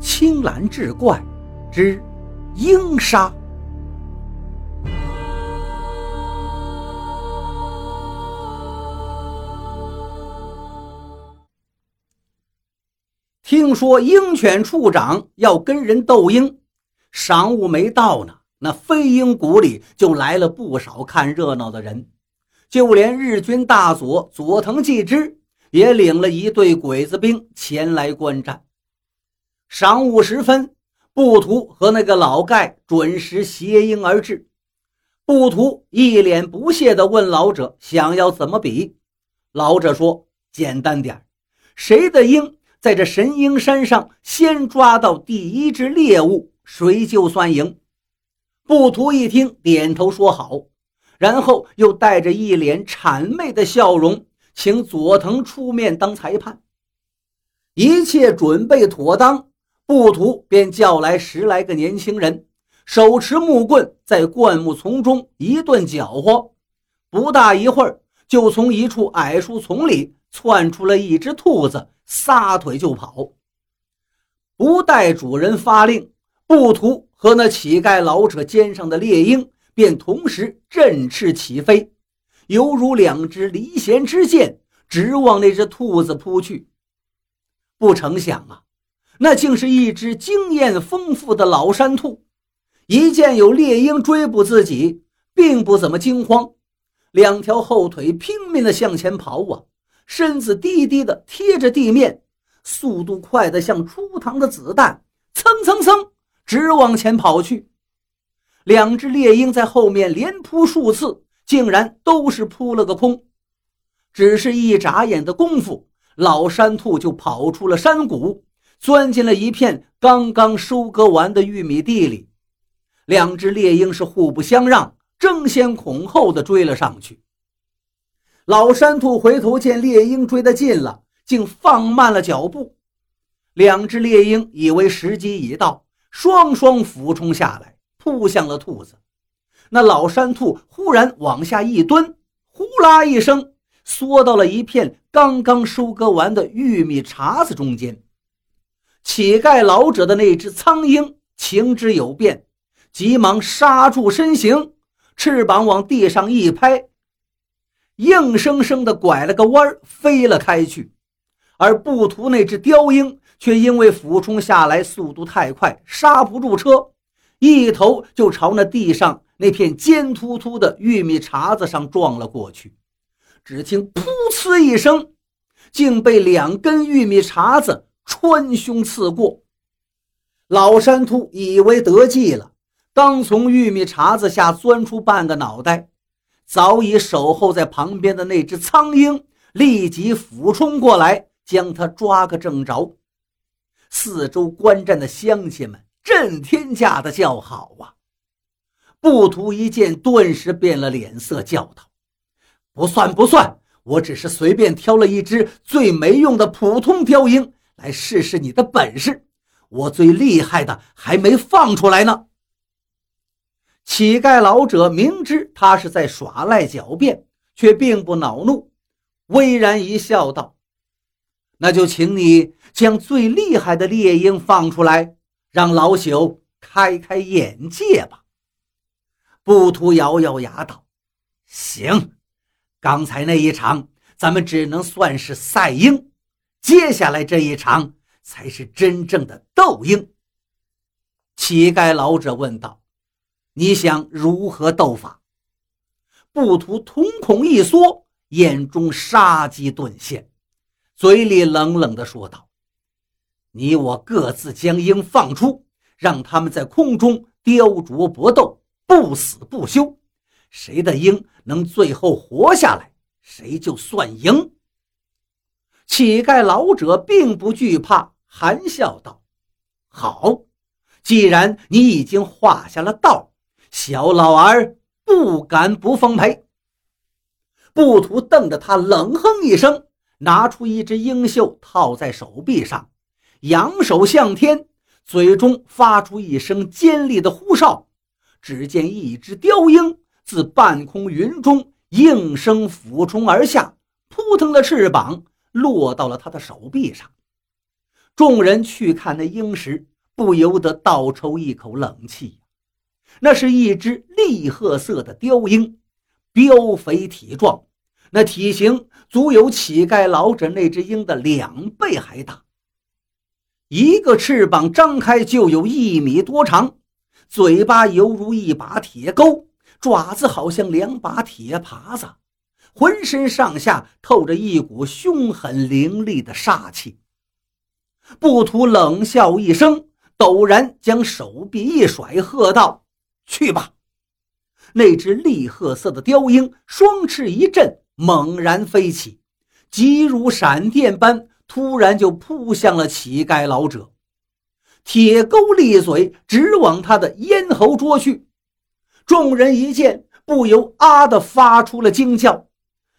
青蓝志怪之鹰杀。听说鹰犬处长要跟人斗鹰，晌午没到呢，那飞鹰谷里就来了不少看热闹的人，就连日军大佐佐藤纪之也领了一队鬼子兵前来观战。晌午时分，布图和那个老盖准时携鹰而至。布图一脸不屑地问老者：“想要怎么比？”老者说：“简单点谁的鹰？”在这神鹰山上，先抓到第一只猎物，谁就算赢。布图一听，点头说好，然后又带着一脸谄媚的笑容，请佐藤出面当裁判。一切准备妥当，布图便叫来十来个年轻人，手持木棍，在灌木丛中一顿搅和。不大一会儿，就从一处矮树丛里窜出了一只兔子。撒腿就跑，不待主人发令，布图和那乞丐老者肩上的猎鹰便同时振翅起飞，犹如两只离弦之箭，直往那只兔子扑去。不成想啊，那竟是一只经验丰富的老山兔，一见有猎鹰追捕自己，并不怎么惊慌，两条后腿拼命地向前跑啊。身子低低的贴着地面，速度快得像出膛的子弹，蹭蹭蹭直往前跑去。两只猎鹰在后面连扑数次，竟然都是扑了个空。只是一眨眼的功夫，老山兔就跑出了山谷，钻进了一片刚刚收割完的玉米地里。两只猎鹰是互不相让，争先恐后的追了上去。老山兔回头见猎鹰追得近了，竟放慢了脚步。两只猎鹰以为时机已到，双双俯冲下来，扑向了兔子。那老山兔忽然往下一蹲，呼啦一声，缩到了一片刚刚收割完的玉米茬子中间。乞丐老者的那只苍鹰情之有变，急忙刹住身形，翅膀往地上一拍。硬生生的拐了个弯飞了开去。而布图那只雕鹰却因为俯冲下来速度太快，刹不住车，一头就朝那地上那片尖突突的玉米茬子上撞了过去。只听“噗呲”一声，竟被两根玉米茬子穿胸刺过。老山兔以为得计了，刚从玉米茬子下钻出半个脑袋。早已守候在旁边的那只苍鹰立即俯冲过来，将他抓个正着。四周观战的乡亲们震天价的叫好啊！布图一见，顿时变了脸色，叫道：“不算不算，我只是随便挑了一只最没用的普通雕鹰来试试你的本事。我最厉害的还没放出来呢。”乞丐老者明知他是在耍赖狡辩，却并不恼怒，巍然一笑，道：“那就请你将最厉害的猎鹰放出来，让老朽开开眼界吧。”布图咬咬牙道：“行，刚才那一场咱们只能算是赛鹰，接下来这一场才是真正的斗鹰。”乞丐老者问道。你想如何斗法？布图瞳孔一缩，眼中杀机顿现，嘴里冷冷地说道：“你我各自将鹰放出，让他们在空中雕琢搏斗，不死不休。谁的鹰能最后活下来，谁就算赢。”乞丐老者并不惧怕，含笑道：“好，既然你已经画下了道。”小老儿不敢不奉陪。布图瞪着他，冷哼一声，拿出一只鹰袖套在手臂上，扬手向天，嘴中发出一声尖利的呼哨。只见一只雕鹰自半空云中应声俯冲而下，扑腾的翅膀落到了他的手臂上。众人去看那鹰时，不由得倒抽一口冷气。那是一只栗褐色的雕鹰，膘肥体壮，那体型足有乞丐老者那只鹰的两倍还大。一个翅膀张开就有一米多长，嘴巴犹如一把铁钩，爪子好像两把铁耙子，浑身上下透着一股凶狠凌厉的煞气。布图冷笑一声，陡然将手臂一甩，喝道：“去吧！”那只栗褐色的雕鹰双翅一震，猛然飞起，急如闪电般。突然就扑向了乞丐老者，铁钩利嘴直往他的咽喉捉去。众人一见，不由啊的发出了惊叫，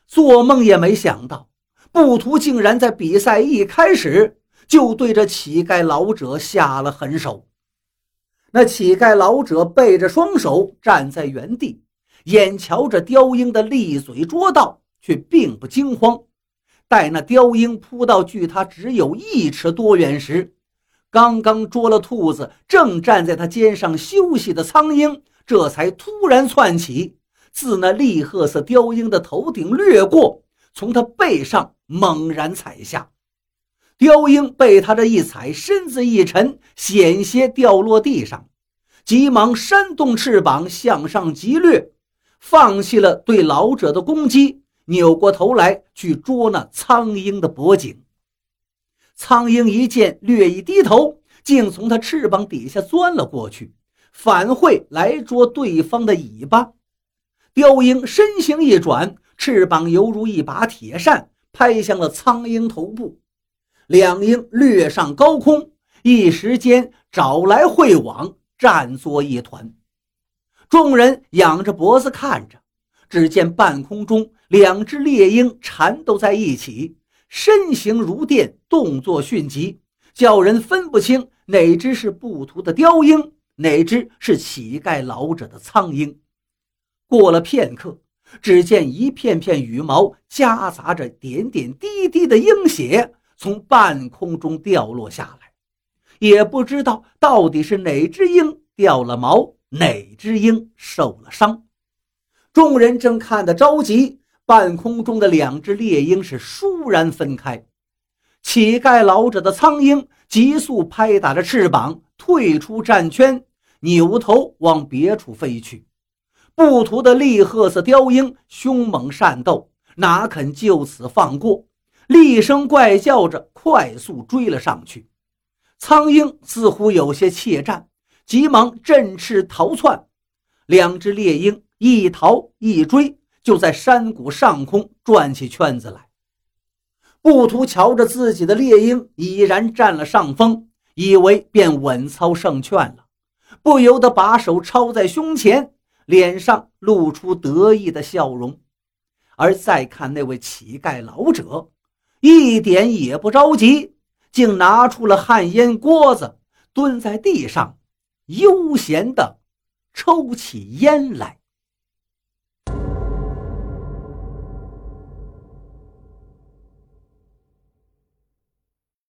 做梦也没想到，布图竟然在比赛一开始就对着乞丐老者下了狠手。那乞丐老者背着双手站在原地，眼瞧着雕鹰的利嘴捉到，却并不惊慌。待那雕鹰扑到距他只有一尺多远时，刚刚捉了兔子，正站在他肩上休息的苍鹰，这才突然窜起，自那栗褐色雕鹰的头顶掠过，从他背上猛然踩下。雕鹰被他这一踩，身子一沉，险些掉落地上，急忙扇动翅膀向上急掠，放弃了对老者的攻击。扭过头来去捉那苍鹰的脖颈，苍鹰一见，略一低头，竟从他翅膀底下钻了过去，反会来捉对方的尾巴。雕鹰身形一转，翅膀犹如一把铁扇，拍向了苍鹰头部。两鹰掠上高空，一时间找来会往，战作一团。众人仰着脖子看着。只见半空中两只猎鹰缠斗在一起，身形如电，动作迅疾，叫人分不清哪只是不图的雕鹰，哪只是乞丐老者的苍鹰。过了片刻，只见一片片羽毛夹杂着点点滴滴的鹰血从半空中掉落下来，也不知道到底是哪只鹰掉了毛，哪只鹰受了伤。众人正看得着急，半空中的两只猎鹰是倏然分开。乞丐老者的苍鹰急速拍打着翅膀，退出战圈，扭头往别处飞去。不图的栗褐色雕鹰凶猛善斗，哪肯就此放过？厉声怪叫着，快速追了上去。苍鹰似乎有些怯战，急忙振翅逃窜。两只猎鹰。一逃一追，就在山谷上空转起圈子来。布图瞧着自己的猎鹰已然占了上风，以为便稳操胜券了，不由得把手抄在胸前，脸上露出得意的笑容。而再看那位乞丐老者，一点也不着急，竟拿出了旱烟锅子，蹲在地上，悠闲地抽起烟来。